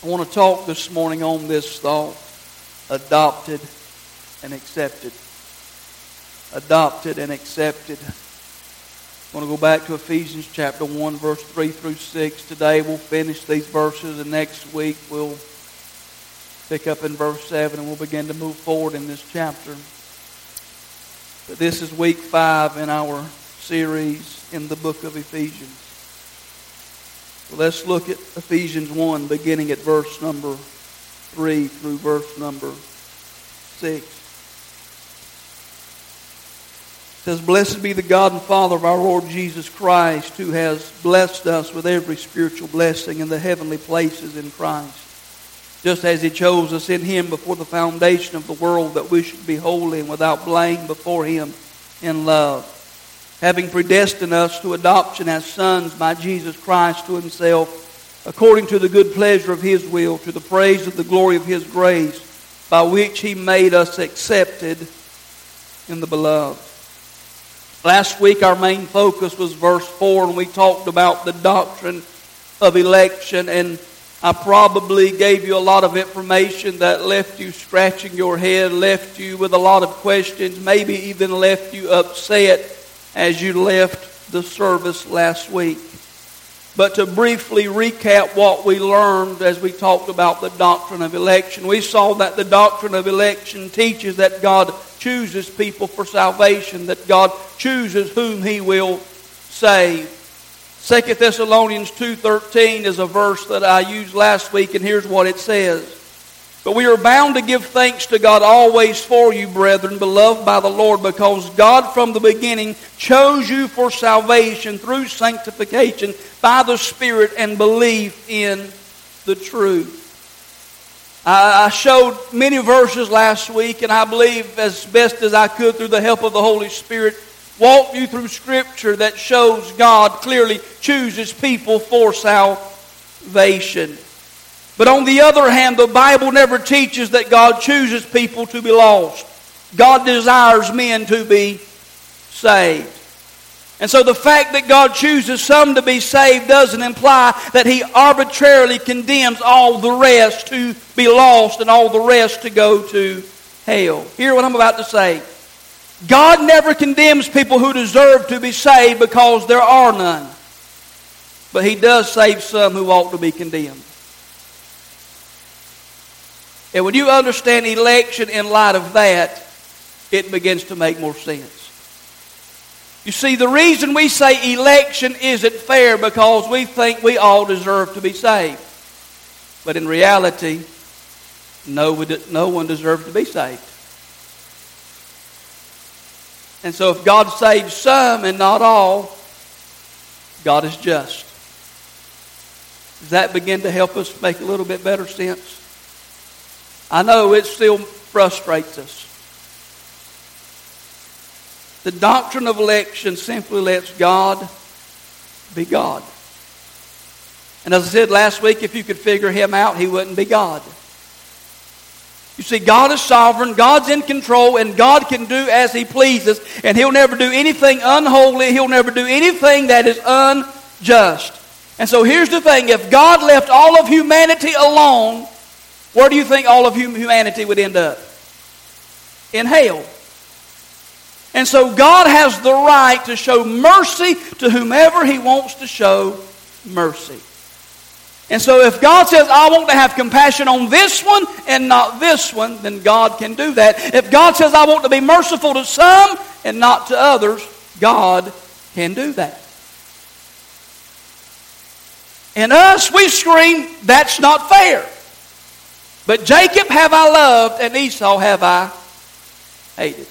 I want to talk this morning on this thought adopted and accepted. Adopted and accepted. I want to go back to Ephesians chapter 1, verse 3 through 6. Today we'll finish these verses, and next week we'll pick up in verse 7 and we'll begin to move forward in this chapter. But this is week 5 in our series in the book of Ephesians. Let's look at Ephesians 1, beginning at verse number 3 through verse number 6. It says, Blessed be the God and Father of our Lord Jesus Christ, who has blessed us with every spiritual blessing in the heavenly places in Christ, just as He chose us in Him before the foundation of the world, that we should be holy and without blame before Him in love having predestined us to adoption as sons by Jesus Christ to himself, according to the good pleasure of his will, to the praise of the glory of his grace, by which he made us accepted in the beloved. Last week, our main focus was verse 4, and we talked about the doctrine of election, and I probably gave you a lot of information that left you scratching your head, left you with a lot of questions, maybe even left you upset as you left the service last week. But to briefly recap what we learned as we talked about the doctrine of election, we saw that the doctrine of election teaches that God chooses people for salvation, that God chooses whom He will save. 2 Thessalonians 2.13 is a verse that I used last week, and here's what it says. But we are bound to give thanks to God always for you, brethren, beloved by the Lord, because God from the beginning chose you for salvation through sanctification by the Spirit and belief in the truth. I showed many verses last week, and I believe as best as I could through the help of the Holy Spirit, walked you through Scripture that shows God clearly chooses people for salvation. But on the other hand, the Bible never teaches that God chooses people to be lost. God desires men to be saved. And so the fact that God chooses some to be saved doesn't imply that He arbitrarily condemns all the rest to be lost and all the rest to go to hell. Hear what I'm about to say. God never condemns people who deserve to be saved because there are none. But He does save some who ought to be condemned. And when you understand election in light of that, it begins to make more sense. You see, the reason we say election isn't fair because we think we all deserve to be saved. But in reality, no, no one deserves to be saved. And so if God saves some and not all, God is just. Does that begin to help us make a little bit better sense? I know it still frustrates us. The doctrine of election simply lets God be God. And as I said last week, if you could figure him out, he wouldn't be God. You see, God is sovereign, God's in control, and God can do as He pleases, and He'll never do anything unholy, He'll never do anything that is unjust. And so here's the thing if God left all of humanity alone, where do you think all of humanity would end up? In hell. And so God has the right to show mercy to whomever He wants to show mercy. And so if God says, I want to have compassion on this one and not this one, then God can do that. If God says, I want to be merciful to some and not to others, God can do that. And us, we scream, that's not fair. But Jacob have I loved, and Esau have I hated.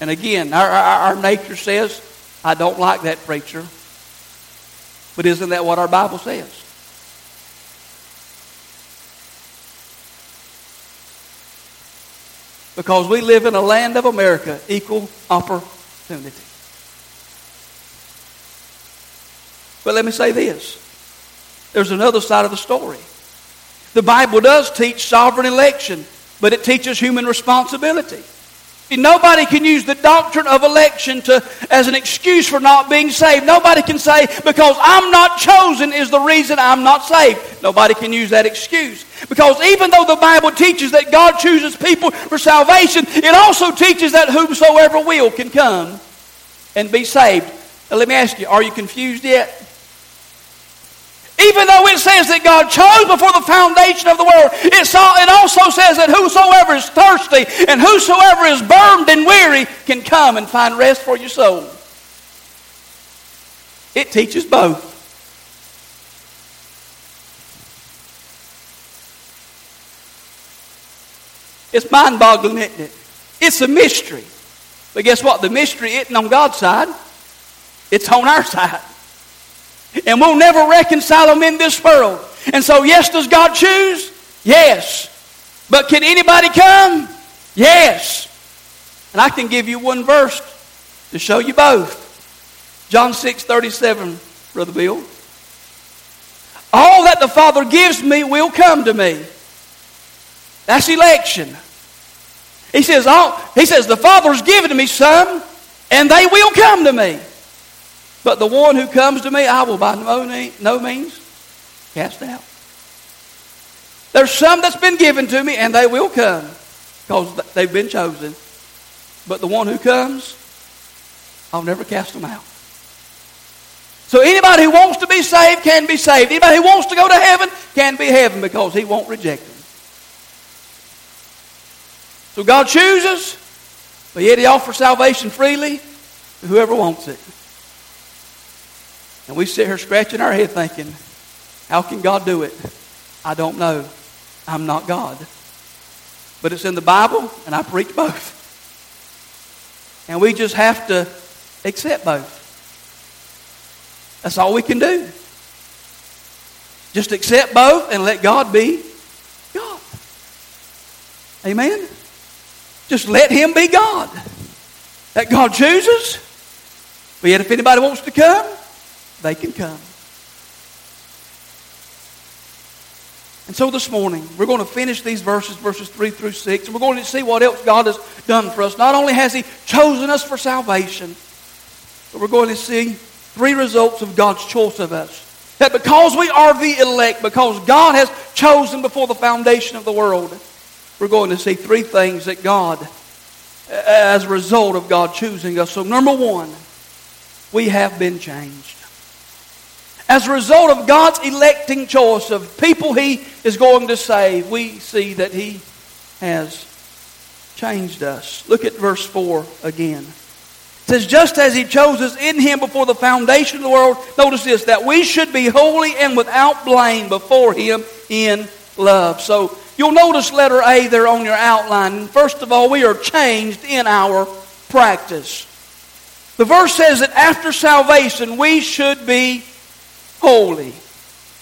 And again, our, our, our, nature says, I don't like that preacher. But isn't that what our Bible says? Because we live in a land of America, equal opportunity. But let me say this there's another side of the story. The Bible does teach sovereign election, but it teaches human responsibility. Nobody can use the doctrine of election to, as an excuse for not being saved. Nobody can say, because I'm not chosen is the reason I'm not saved. Nobody can use that excuse. Because even though the Bible teaches that God chooses people for salvation, it also teaches that whomsoever will can come and be saved. Now let me ask you, are you confused yet? Even though it says that God chose before the foundation of the world, it, also says that whosoever is thirsty and whosoever is burned and weary can come and find rest for your soul. It teaches both. It's mind boggling, isn't it? It's a mystery. But guess what? The mystery isn't on God's side, it's on our side. And we'll never reconcile them in this world. And so, yes, does God choose? Yes. But can anybody come? Yes. And I can give you one verse to show you both. John 6 37, Brother Bill. All that the Father gives me will come to me. That's election. He says, all, he says, the Father's given to me some, and they will come to me. But the one who comes to me, I will by no, means cast out. There's some that's been given to me, and they will come because they've been chosen. But the one who comes, I'll never cast them out. So anybody who wants to be saved can be saved. Anybody who wants to go to heaven can be heaven because he won't reject them. So God chooses, but yet he offers salvation freely to whoever wants it. And we sit here scratching our head thinking, how can God do it? I don't know. I'm not God. But it's in the Bible, and I preach both. And we just have to accept both. That's all we can do. Just accept both and let God be God. Amen? Just let Him be God. That God chooses. But yet, if anybody wants to come, they can come. And so this morning, we're going to finish these verses, verses 3 through 6, and we're going to see what else God has done for us. Not only has He chosen us for salvation, but we're going to see three results of God's choice of us. That because we are the elect, because God has chosen before the foundation of the world, we're going to see three things that God, as a result of God choosing us. So, number one, we have been changed. As a result of God's electing choice of people He is going to save, we see that He has changed us. Look at verse 4 again. It says, just as He chose us in Him before the foundation of the world, notice this, that we should be holy and without blame before Him in love. So you'll notice letter A there on your outline. First of all, we are changed in our practice. The verse says that after salvation, we should be holy.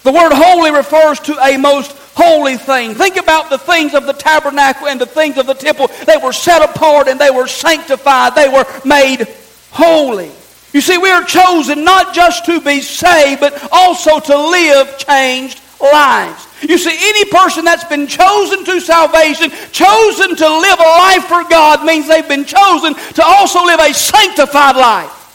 The word holy refers to a most holy thing. Think about the things of the tabernacle and the things of the temple. They were set apart and they were sanctified. They were made holy. You see, we are chosen not just to be saved, but also to live changed lives. You see, any person that's been chosen to salvation, chosen to live a life for God, means they've been chosen to also live a sanctified life.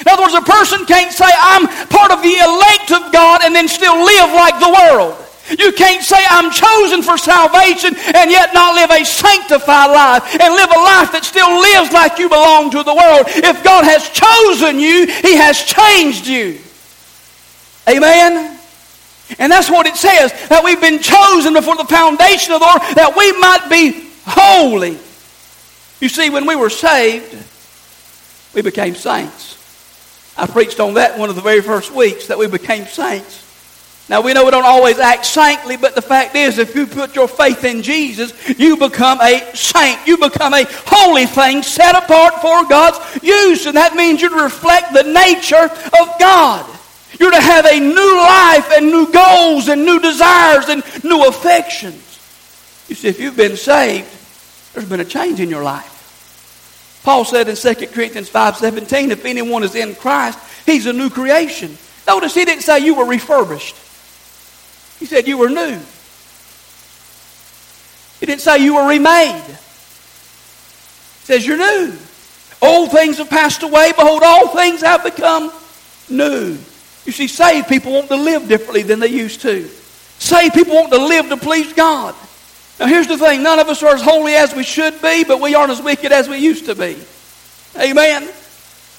In other words, a person can't say, I'm part of the elect of God and then still live like the world. You can't say, I'm chosen for salvation and yet not live a sanctified life and live a life that still lives like you belong to the world. If God has chosen you, He has changed you. Amen? And that's what it says, that we've been chosen before the foundation of the world, that we might be holy. You see, when we were saved, we became saints. I preached on that one of the very first weeks that we became saints. Now we know we don't always act saintly, but the fact is, if you put your faith in Jesus, you become a saint. You become a holy thing set apart for God's use. And that means you reflect the nature of God. You're to have a new life and new goals and new desires and new affections. You see, if you've been saved, there's been a change in your life. Paul said in 2 Corinthians 5.17, if anyone is in Christ, he's a new creation. Notice he didn't say you were refurbished. He said you were new. He didn't say you were remade. He says you're new. Old things have passed away. Behold, all things have become new. You see, saved people want to live differently than they used to. Saved people want to live to please God. Now, here's the thing none of us are as holy as we should be, but we aren't as wicked as we used to be. Amen.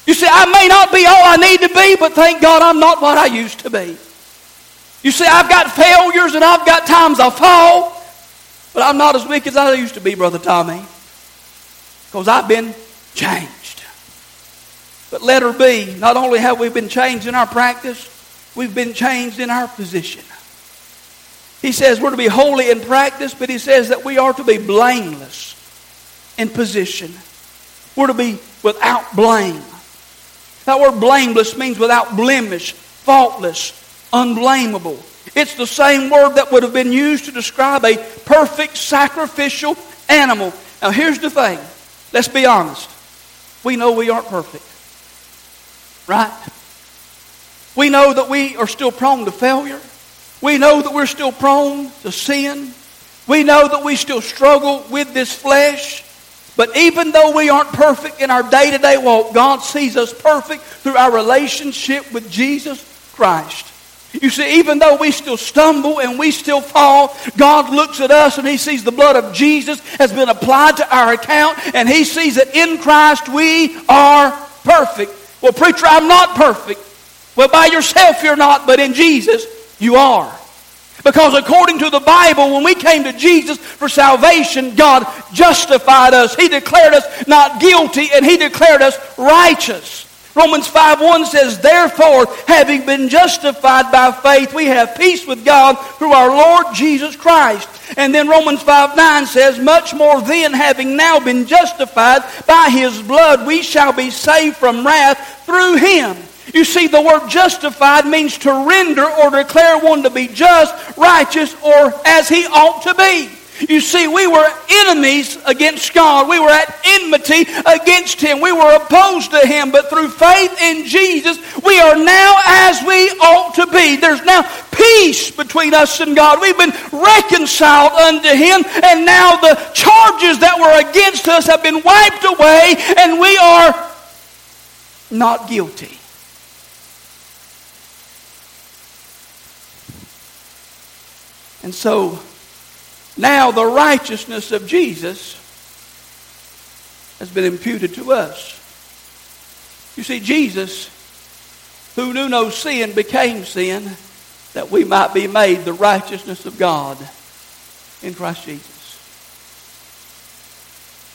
You see, I may not be all I need to be, but thank God I'm not what I used to be. You see, I've got failures and I've got times I fall, but I'm not as wicked as I used to be, Brother Tommy, because I've been changed. But letter B, not only have we been changed in our practice, we've been changed in our position. He says we're to be holy in practice, but he says that we are to be blameless in position. We're to be without blame. That word blameless means without blemish, faultless, unblameable. It's the same word that would have been used to describe a perfect sacrificial animal. Now, here's the thing. Let's be honest. We know we aren't perfect. Right? We know that we are still prone to failure. We know that we're still prone to sin. We know that we still struggle with this flesh. But even though we aren't perfect in our day to day walk, God sees us perfect through our relationship with Jesus Christ. You see, even though we still stumble and we still fall, God looks at us and He sees the blood of Jesus has been applied to our account, and He sees that in Christ we are perfect. Well, preacher, I'm not perfect. Well, by yourself you're not, but in Jesus you are. Because according to the Bible, when we came to Jesus for salvation, God justified us. He declared us not guilty and He declared us righteous. Romans 5 1 says, Therefore, having been justified by faith, we have peace with God through our Lord Jesus Christ. And then Romans 5 9 says, Much more then, having now been justified by his blood, we shall be saved from wrath through him. You see, the word justified means to render or declare one to be just, righteous, or as he ought to be. You see, we were enemies against God. We were at enmity against Him. We were opposed to Him. But through faith in Jesus, we are now as we ought to be. There's now peace between us and God. We've been reconciled unto Him. And now the charges that were against us have been wiped away. And we are not guilty. And so, now the righteousness of Jesus has been imputed to us. You see, Jesus, who knew no sin, became sin that we might be made the righteousness of God in Christ Jesus.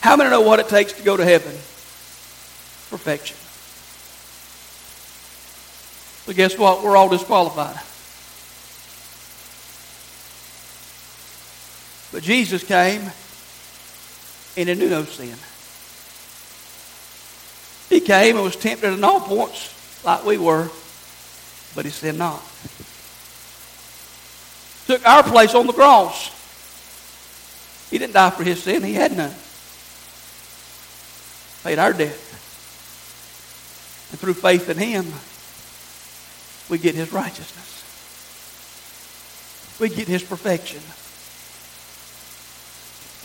How many know what it takes to go to heaven? Perfection. But guess what? We're all disqualified. But Jesus came and he knew no sin. He came and was tempted in all points like we were, but he sinned not. Took our place on the cross. He didn't die for his sin, he had none. Paid our debt. And through faith in him, we get his righteousness. We get his perfection.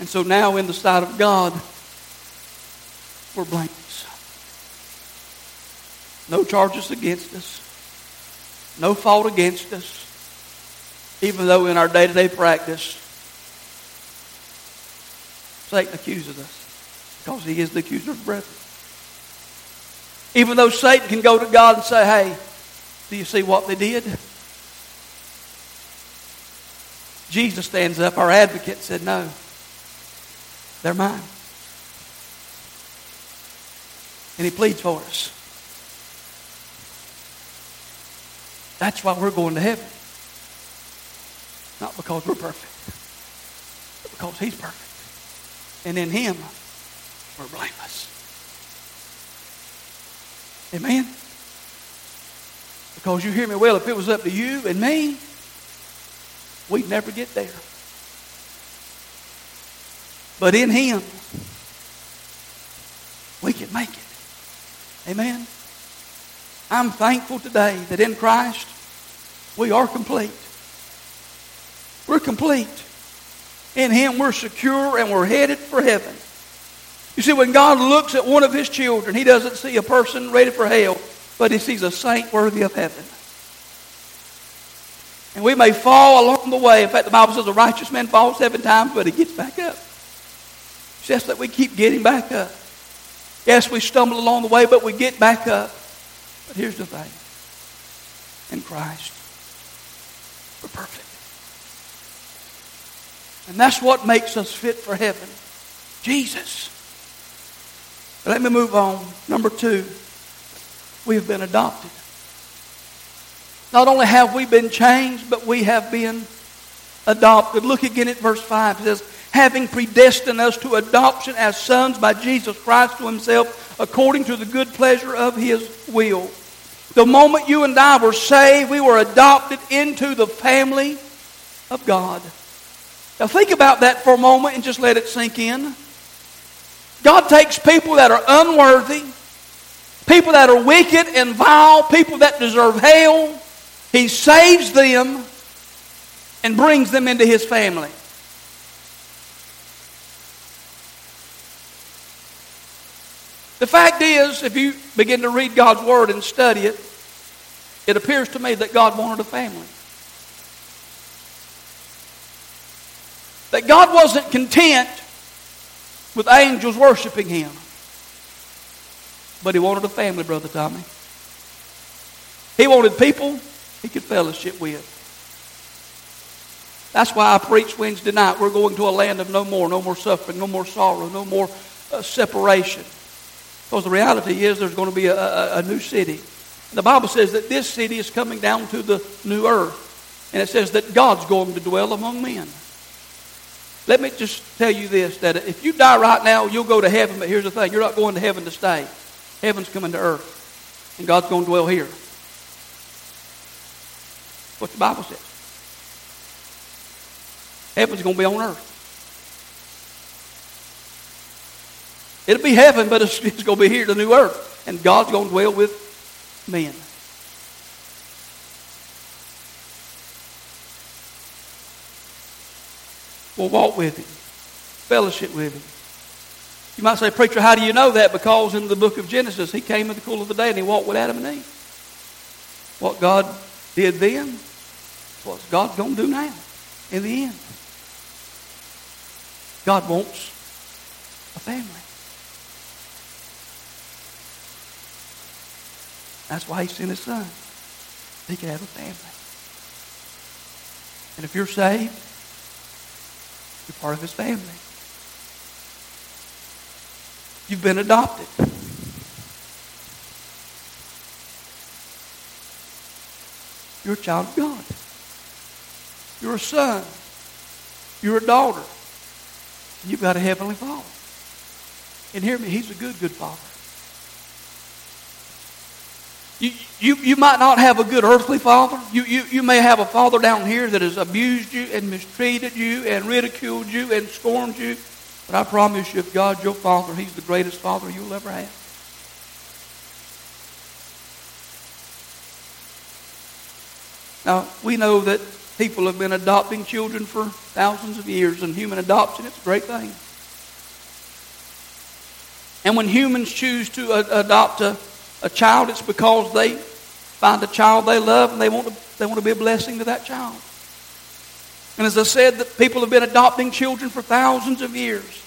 And so now, in the sight of God, we're blameless. No charges against us, no fault against us, even though in our day to day practice, Satan accuses us because he is the accuser of brethren. Even though Satan can go to God and say, hey, do you see what they did? Jesus stands up, our advocate said, no. They're mine. And he pleads for us. That's why we're going to heaven. Not because we're perfect, but because he's perfect. And in him, we're blameless. Amen? Because you hear me well, if it was up to you and me, we'd never get there. But in Him, we can make it. Amen. I'm thankful today that in Christ we are complete. We're complete. In Him we're secure and we're headed for heaven. You see, when God looks at one of his children, he doesn't see a person ready for hell, but he sees a saint worthy of heaven. And we may fall along the way. In fact, the Bible says a righteous man falls seven times, but he gets back up. Just that we keep getting back up. Yes, we stumble along the way, but we get back up. But here's the thing. In Christ, we're perfect. And that's what makes us fit for heaven. Jesus. But let me move on. Number two, we have been adopted. Not only have we been changed, but we have been adopted. Look again at verse 5. It says, having predestined us to adoption as sons by Jesus Christ to himself, according to the good pleasure of his will. The moment you and I were saved, we were adopted into the family of God. Now think about that for a moment and just let it sink in. God takes people that are unworthy, people that are wicked and vile, people that deserve hell. He saves them and brings them into his family. The fact is, if you begin to read God's Word and study it, it appears to me that God wanted a family. That God wasn't content with angels worshiping Him. But He wanted a family, Brother Tommy. He wanted people He could fellowship with. That's why I preach Wednesday night. We're going to a land of no more, no more suffering, no more sorrow, no more uh, separation. Because the reality is there's going to be a, a, a new city. The Bible says that this city is coming down to the new earth. And it says that God's going to dwell among men. Let me just tell you this that if you die right now, you'll go to heaven, but here's the thing you're not going to heaven to stay. Heaven's coming to earth, and God's going to dwell here. What the Bible says. Heaven's going to be on earth. It'll be heaven, but it's, it's going to be here, the new earth. And God's going to dwell with men. We'll walk with Him, fellowship with Him. You might say, Preacher, how do you know that? Because in the book of Genesis, He came in the cool of the day and He walked with Adam and Eve. What God did then, what God's going to do now in the end. God wants a family. That's why he sent his son. He could have a family. And if you're saved, you're part of his family. You've been adopted. You're a child of God. You're a son. You're a daughter. You've got a heavenly father. And hear me, he's a good, good father. You, you, you might not have a good earthly father. You, you, you may have a father down here that has abused you and mistreated you and ridiculed you and scorned you. But I promise you, if God's your father, he's the greatest father you'll ever have. Now, we know that people have been adopting children for thousands of years, and human adoption, it's a great thing. And when humans choose to adopt a a child, it's because they find a child they love and they want to, they want to be a blessing to that child. And as I said, that people have been adopting children for thousands of years.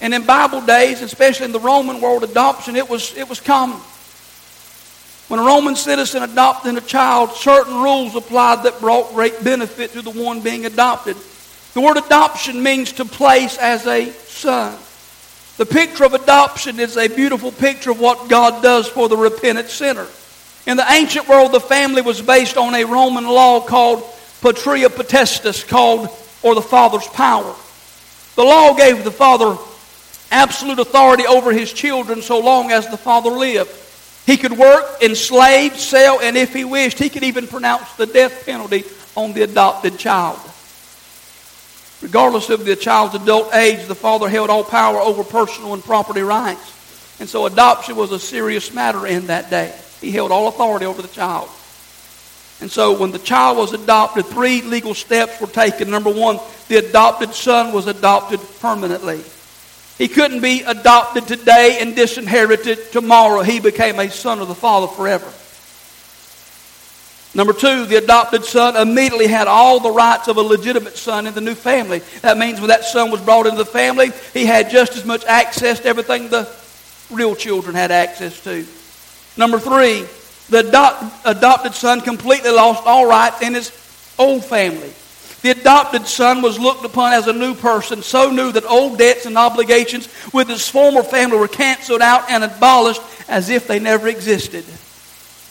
And in Bible days, especially in the Roman world, adoption, it was, it was common. When a Roman citizen adopted a child, certain rules applied that brought great benefit to the one being adopted. The word adoption means to place as a son. The picture of adoption is a beautiful picture of what God does for the repentant sinner. In the ancient world, the family was based on a Roman law called patria potestas, called or the father's power. The law gave the father absolute authority over his children so long as the father lived. He could work, enslave, sell, and if he wished, he could even pronounce the death penalty on the adopted child. Regardless of the child's adult age, the father held all power over personal and property rights. And so adoption was a serious matter in that day. He held all authority over the child. And so when the child was adopted, three legal steps were taken. Number one, the adopted son was adopted permanently. He couldn't be adopted today and disinherited tomorrow. He became a son of the Father forever. Number two, the adopted son immediately had all the rights of a legitimate son in the new family. That means when that son was brought into the family, he had just as much access to everything the real children had access to. Number three, the adopt, adopted son completely lost all rights in his old family. The adopted son was looked upon as a new person, so new that old debts and obligations with his former family were canceled out and abolished as if they never existed.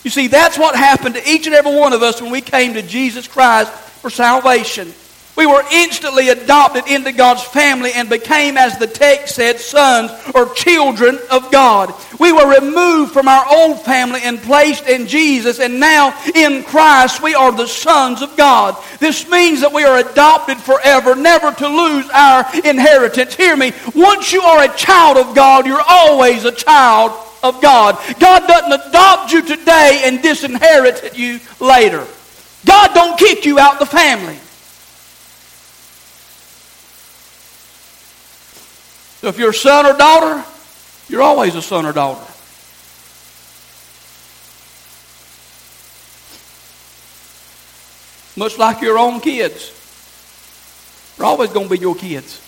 You see, that's what happened to each and every one of us when we came to Jesus Christ for salvation. We were instantly adopted into God's family and became, as the text said, sons or children of God. We were removed from our old family and placed in Jesus, and now in Christ we are the sons of God. This means that we are adopted forever, never to lose our inheritance. Hear me. Once you are a child of God, you're always a child of God. God doesn't adopt you today and disinherit you later. God don't kick you out the family. So if you're a son or daughter, you're always a son or daughter. Much like your own kids. They're always going to be your kids.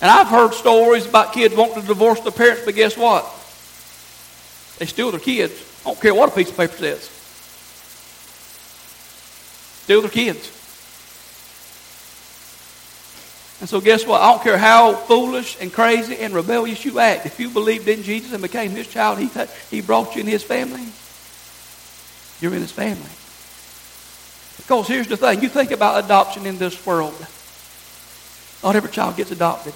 And I've heard stories about kids wanting to divorce their parents, but guess what? They steal their kids. I don't care what a piece of paper says. Steal their kids. And so, guess what? I don't care how foolish and crazy and rebellious you act. If you believed in Jesus and became His child, He, he brought you in His family. You're in His family. Because here's the thing you think about adoption in this world. Not every child gets adopted.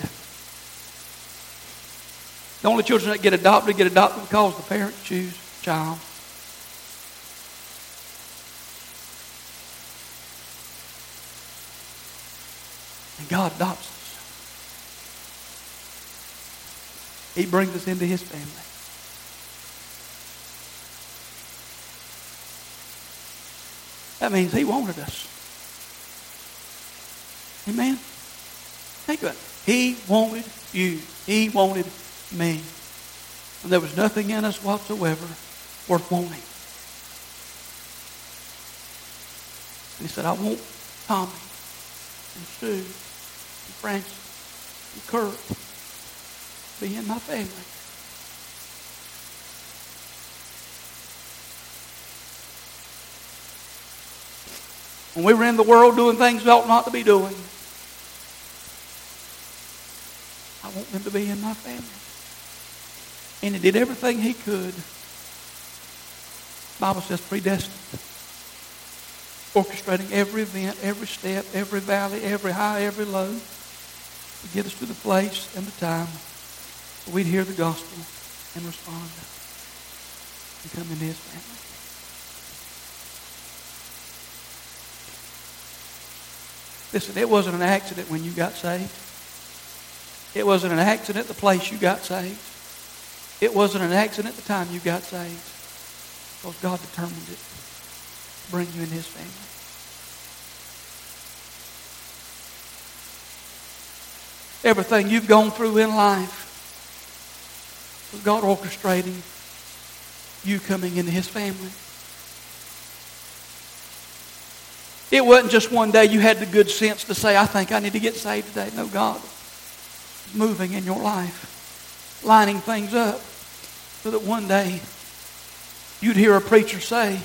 The only children that get adopted get adopted because the parents choose child. And God adopts us. He brings us into His family. That means He wanted us. Amen? Think about it. He wanted you. He wanted me. And there was nothing in us whatsoever worth wanting. And he said, I want Tommy and Sue and Francis and Kurt to be in my family. When we were in the world doing things we ought not to be doing, I want them to be in my family. And he did everything he could. The Bible says predestined orchestrating every event, every step, every valley, every high, every low to get us to the place and the time where we'd hear the gospel and respond and come into his family. Listen, it wasn't an accident when you got saved. It wasn't an accident the place you got saved. It wasn't an accident the time you got saved. Because God determined it to bring you in his family. Everything you've gone through in life was God orchestrating you coming into his family. It wasn't just one day you had the good sense to say, I think I need to get saved today. No, God moving in your life, lining things up so that one day you'd hear a preacher say,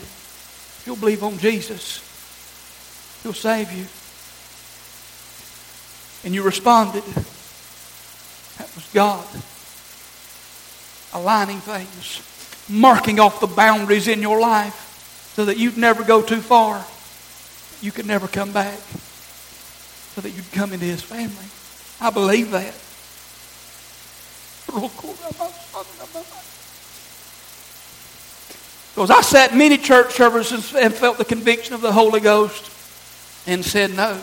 you'll believe on Jesus, He'll save you. And you responded. That was God aligning things, marking off the boundaries in your life so that you'd never go too far. You could never come back. So that you'd come into His family. I believe that. Because I sat many church services and felt the conviction of the Holy Ghost and said no.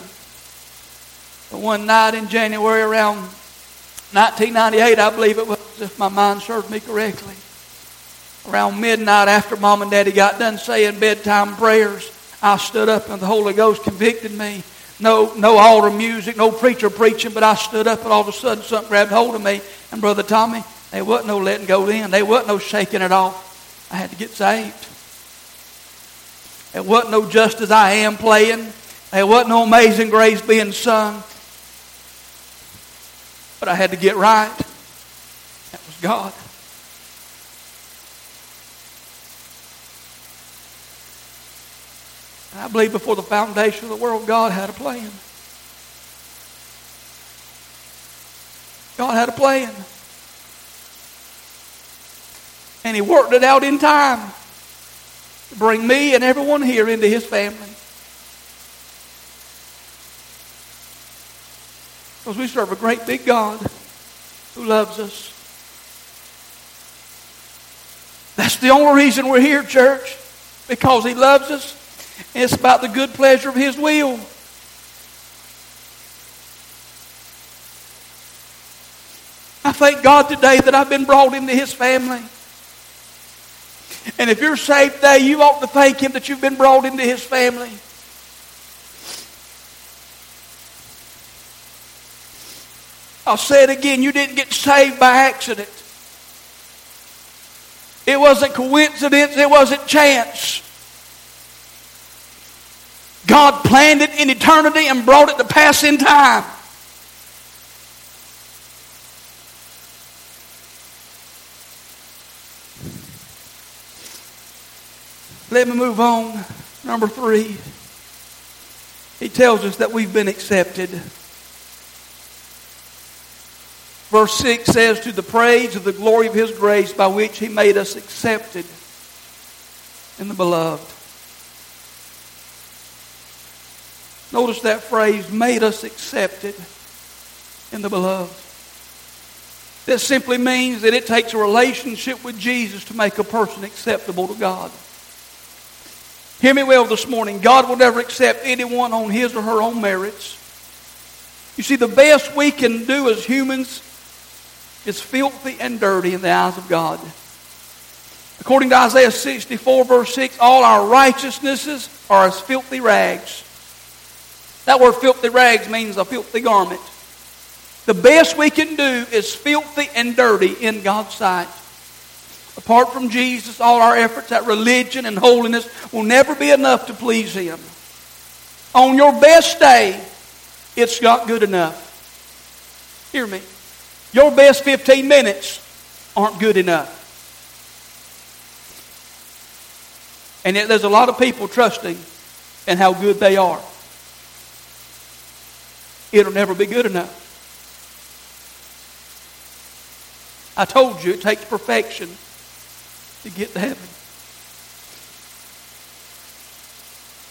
But one night in January around 1998, I believe it was, if my mind served me correctly, around midnight after mom and daddy got done saying bedtime prayers, I stood up and the Holy Ghost convicted me no, no altar music, no preacher preaching, but I stood up and all of a sudden something grabbed hold of me. And Brother Tommy, there wasn't no letting go then. There wasn't no shaking it off. I had to get saved. There wasn't no just as I am playing. There wasn't no amazing grace being sung. But I had to get right. That was God. I believe before the foundation of the world, God had a plan. God had a plan. And He worked it out in time to bring me and everyone here into His family. Because we serve a great big God who loves us. That's the only reason we're here, church. Because He loves us it's about the good pleasure of His will. I thank God today that I've been brought into His family. And if you're saved today, you ought to thank Him that you've been brought into His family. I'll say it again. You didn't get saved by accident. It wasn't coincidence. It wasn't chance. God planned it in eternity and brought it to pass in time. Let me move on. Number three. He tells us that we've been accepted. Verse 6 says, To the praise of the glory of his grace by which he made us accepted in the beloved. Notice that phrase, made us accepted in the beloved. This simply means that it takes a relationship with Jesus to make a person acceptable to God. Hear me well this morning. God will never accept anyone on his or her own merits. You see, the best we can do as humans is filthy and dirty in the eyes of God. According to Isaiah 64, verse 6, all our righteousnesses are as filthy rags. That word filthy rags means a filthy garment. The best we can do is filthy and dirty in God's sight. Apart from Jesus, all our efforts at religion and holiness will never be enough to please Him. On your best day, it's not good enough. Hear me. Your best 15 minutes aren't good enough. And yet there's a lot of people trusting in how good they are it'll never be good enough. I told you it takes perfection to get to heaven.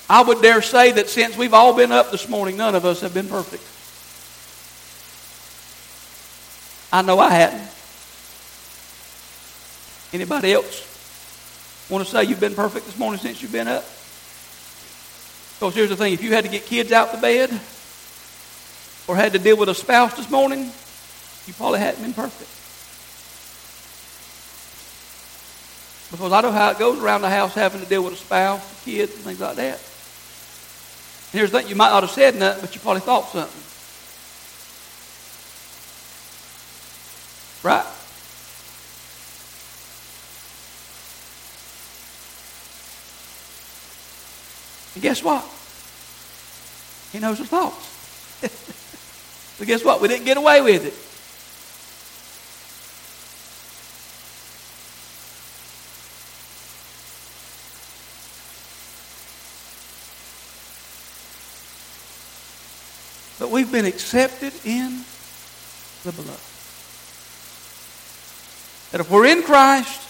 I would dare say that since we've all been up this morning, none of us have been perfect. I know I hadn't. Anybody else want to say you've been perfect this morning since you've been up? Because here's the thing if you had to get kids out the bed, or had to deal with a spouse this morning, you probably hadn't been perfect. Because I know how it goes around the house having to deal with a spouse, kids, and things like that. And here's the thing, you might not have said nothing, but you probably thought something. Right? And guess what? He knows the thoughts. But guess what? We didn't get away with it. But we've been accepted in the beloved. That if we're in Christ,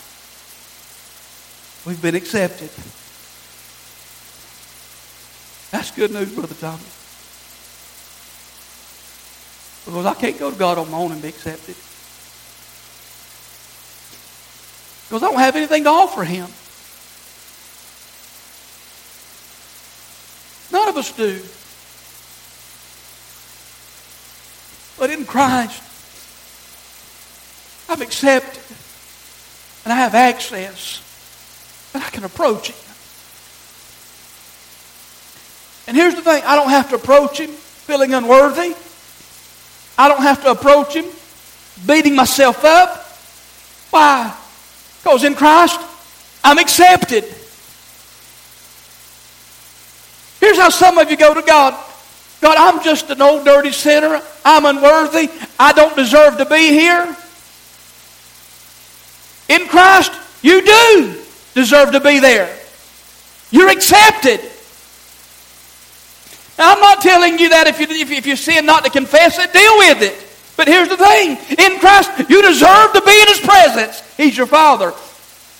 we've been accepted. That's good news, Brother Tommy. Because I can't go to God on my own and be accepted. Because I don't have anything to offer Him. None of us do. But in Christ, I've accepted and I have access and I can approach Him. And here's the thing I don't have to approach Him feeling unworthy. I don't have to approach Him beating myself up. Why? Because in Christ, I'm accepted. Here's how some of you go to God God, I'm just an old dirty sinner. I'm unworthy. I don't deserve to be here. In Christ, you do deserve to be there. You're accepted. I'm not telling you that if you, if, if you sin not to confess it, deal with it. But here's the thing in Christ, you deserve to be in His presence. He's your Father.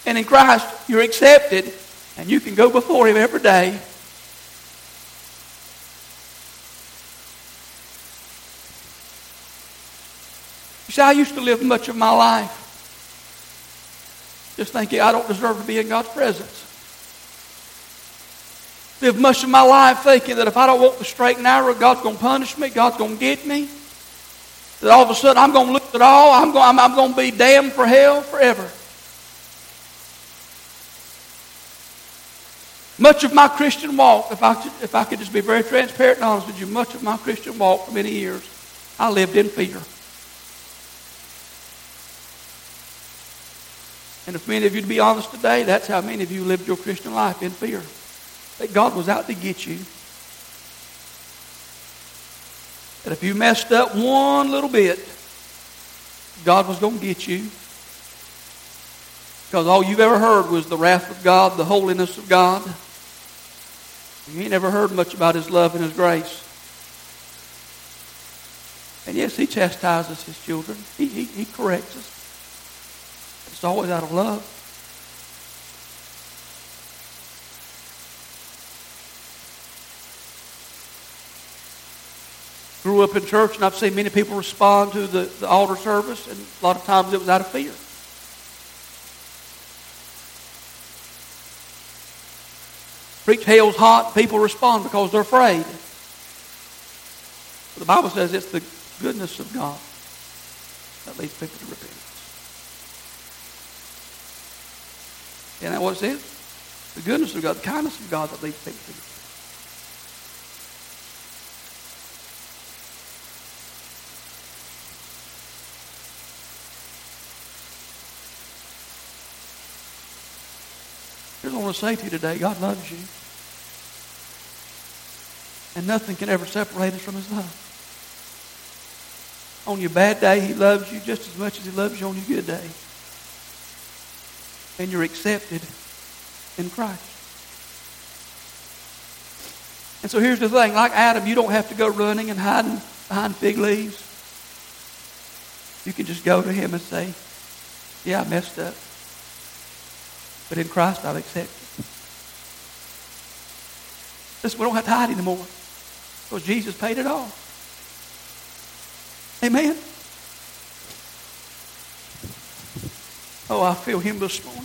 And in Christ, you're accepted, and you can go before Him every day You see, I used to live much of my life just thinking I don't deserve to be in God's presence. Live much of my life thinking that if I don't walk the straight and narrow, God's going to punish me, God's going to get me. That all of a sudden I'm going to look at all, I'm going, I'm, I'm going to be damned for hell forever. Much of my Christian walk, if I, could, if I could just be very transparent and honest with you, much of my Christian walk for many years, I lived in fear. And if many of you, to be honest today, that's how many of you lived your Christian life in fear. That God was out to get you. That if you messed up one little bit, God was going to get you. Because all you've ever heard was the wrath of God, the holiness of God. You ain't never heard much about His love and His grace. And yes, He chastises His children. He, he, he corrects us. It's always out of love. Grew up in church, and I've seen many people respond to the, the altar service, and a lot of times it was out of fear. Preach hell's hot, people respond because they're afraid. But the Bible says it's the goodness of God that leads people to repentance. Isn't that what it says? The goodness of God, the kindness of God that leads people to repent. Here's what I want to say to you today. God loves you. And nothing can ever separate us from His love. On your bad day, He loves you just as much as He loves you on your good day and you're accepted in Christ. And so here's the thing like Adam, you don't have to go running and hiding behind fig leaves. You can just go to him and say, Yeah, I messed up. But in Christ, I've accepted. Listen, we don't have to hide anymore because Jesus paid it all. Amen. Oh, I feel him this morning.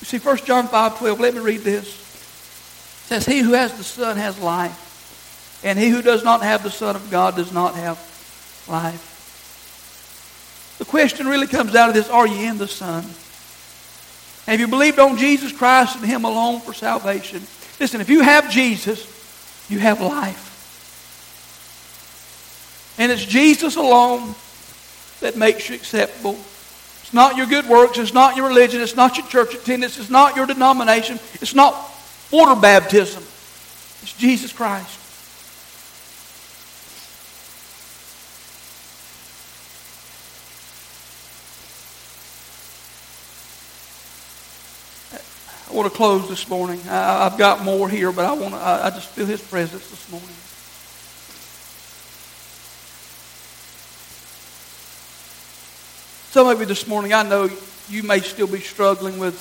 You see, 1 John 5 12, let me read this. It says, He who has the Son has life, and he who does not have the Son of God does not have life. The question really comes out of this Are you in the Son? Have you believed on Jesus Christ and Him alone for salvation? Listen, if you have Jesus, you have life. And it's Jesus alone that makes you acceptable. It's not your good works. It's not your religion. It's not your church attendance. It's not your denomination. It's not water baptism. It's Jesus Christ. Want to close this morning. I, have got more here, but I want to, I, I just feel His presence this morning. Some of you this morning, I know you may still be struggling with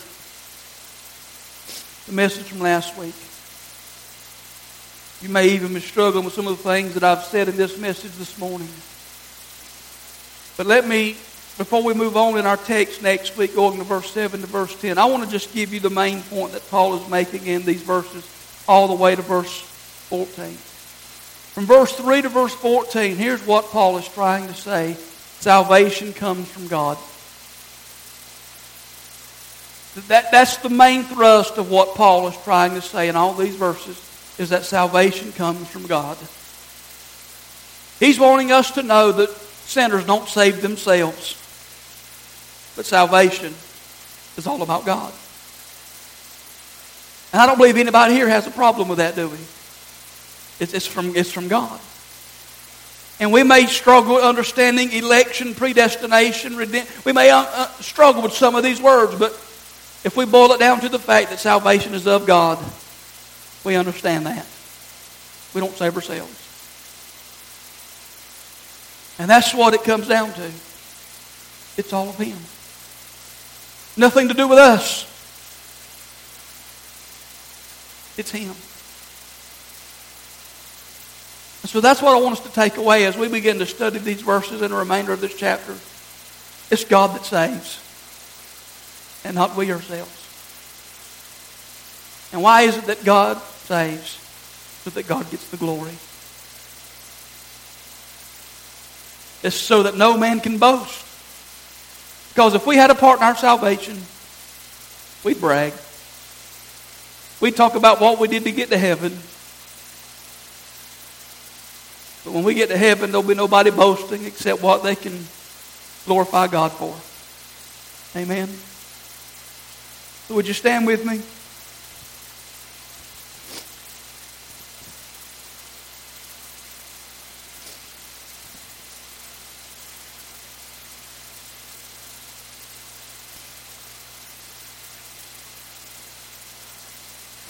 the message from last week. You may even be struggling with some of the things that I've said in this message this morning. But let me, before we move on in our text next week, going to verse 7 to verse 10, I want to just give you the main point that Paul is making in these verses all the way to verse 14. From verse 3 to verse 14, here's what Paul is trying to say Salvation comes from God. That, that's the main thrust of what Paul is trying to say in all these verses, is that salvation comes from God. He's wanting us to know that sinners don't save themselves, but salvation is all about God. And I don't believe anybody here has a problem with that, do we? It's, it's, from, it's from God. And we may struggle with understanding election, predestination, redemption. We may uh, uh, struggle with some of these words, but if we boil it down to the fact that salvation is of God, we understand that. We don't save ourselves. And that's what it comes down to. It's all of Him. Nothing to do with us. It's Him. And so that's what I want us to take away as we begin to study these verses in the remainder of this chapter. It's God that saves, and not we ourselves. And why is it that God saves? So that God gets the glory. It's so that no man can boast. Because if we had a part in our salvation, we'd brag. We'd talk about what we did to get to heaven. But when we get to heaven, there'll be nobody boasting except what they can glorify God for. Amen. So would you stand with me?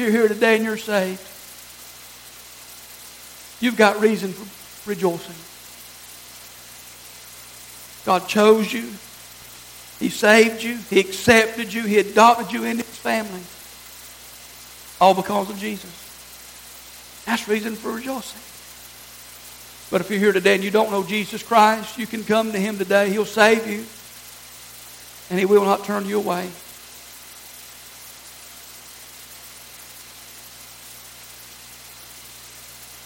You're here today and you're saved. You've got reason for rejoicing. God chose you. He saved you. He accepted you. He adopted you into His family. All because of Jesus. That's reason for rejoicing. But if you're here today and you don't know Jesus Christ, you can come to Him today. He'll save you. And He will not turn you away.